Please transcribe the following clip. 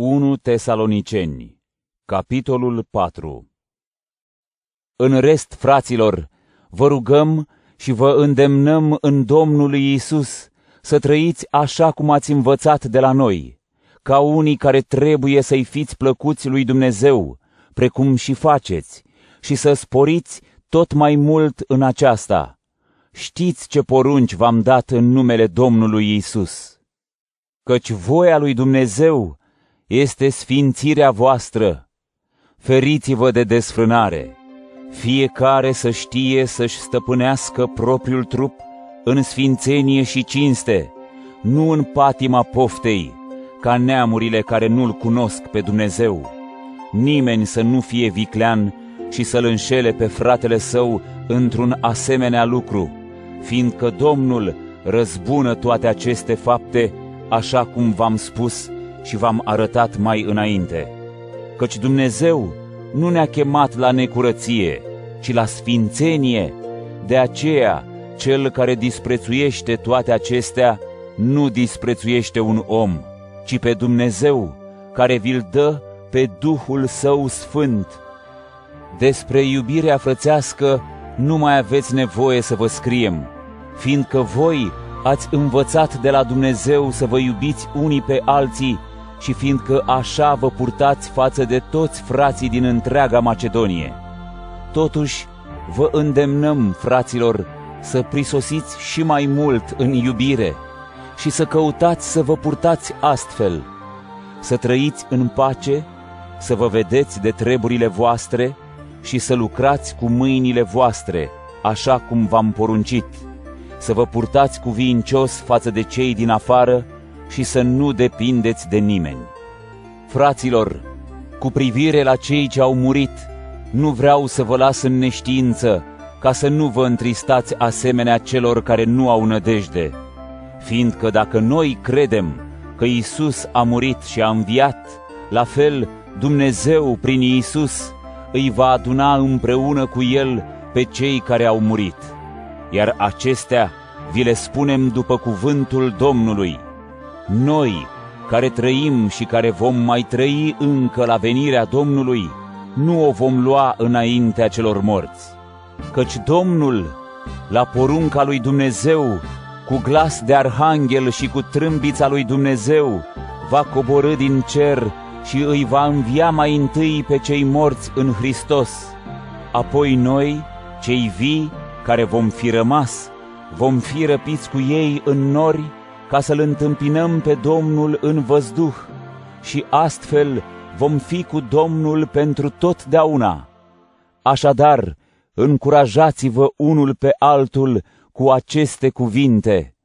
1 Tesaloniceni, capitolul 4 În rest, fraților, vă rugăm și vă îndemnăm în Domnul Iisus să trăiți așa cum ați învățat de la noi, ca unii care trebuie să-i fiți plăcuți lui Dumnezeu, precum și faceți, și să sporiți tot mai mult în aceasta. Știți ce porunci v-am dat în numele Domnului Iisus. Căci voia lui Dumnezeu este sfințirea voastră. Feriți-vă de desfrânare. Fiecare să știe să-și stăpânească propriul trup în sfințenie și cinste, nu în patima poftei, ca neamurile care nu-L cunosc pe Dumnezeu. Nimeni să nu fie viclean și să-l înșele pe fratele său într-un asemenea lucru, fiindcă Domnul răzbună toate aceste fapte, așa cum v-am spus și v-am arătat mai înainte. Căci Dumnezeu nu ne-a chemat la necurăție, ci la sfințenie, de aceea cel care disprețuiește toate acestea nu disprețuiește un om, ci pe Dumnezeu, care vi-l dă pe Duhul Său Sfânt. Despre iubirea frățească nu mai aveți nevoie să vă scriem, fiindcă voi ați învățat de la Dumnezeu să vă iubiți unii pe alții și fiindcă așa vă purtați față de toți frații din întreaga Macedonie. Totuși, vă îndemnăm, fraților, să prisosiți și mai mult în iubire și să căutați să vă purtați astfel, să trăiți în pace, să vă vedeți de treburile voastre și să lucrați cu mâinile voastre, așa cum v-am poruncit, să vă purtați cu viincios față de cei din afară și să nu depindeți de nimeni. Fraților, cu privire la cei ce au murit, nu vreau să vă las în neștiință, ca să nu vă întristați asemenea celor care nu au nădejde, fiindcă dacă noi credem că Isus a murit și a înviat, la fel Dumnezeu prin Isus îi va aduna împreună cu El pe cei care au murit. Iar acestea vi le spunem după cuvântul Domnului. Noi, care trăim și care vom mai trăi încă la venirea Domnului, nu o vom lua înaintea celor morți căci Domnul, la porunca lui Dumnezeu, cu glas de arhanghel și cu trâmbița lui Dumnezeu, va coborâ din cer și îi va învia mai întâi pe cei morți în Hristos. Apoi noi, cei vii, care vom fi rămas, vom fi răpiți cu ei în nori ca să-L întâmpinăm pe Domnul în văzduh și astfel vom fi cu Domnul pentru totdeauna. Așadar, încurajați-vă unul pe altul cu aceste cuvinte.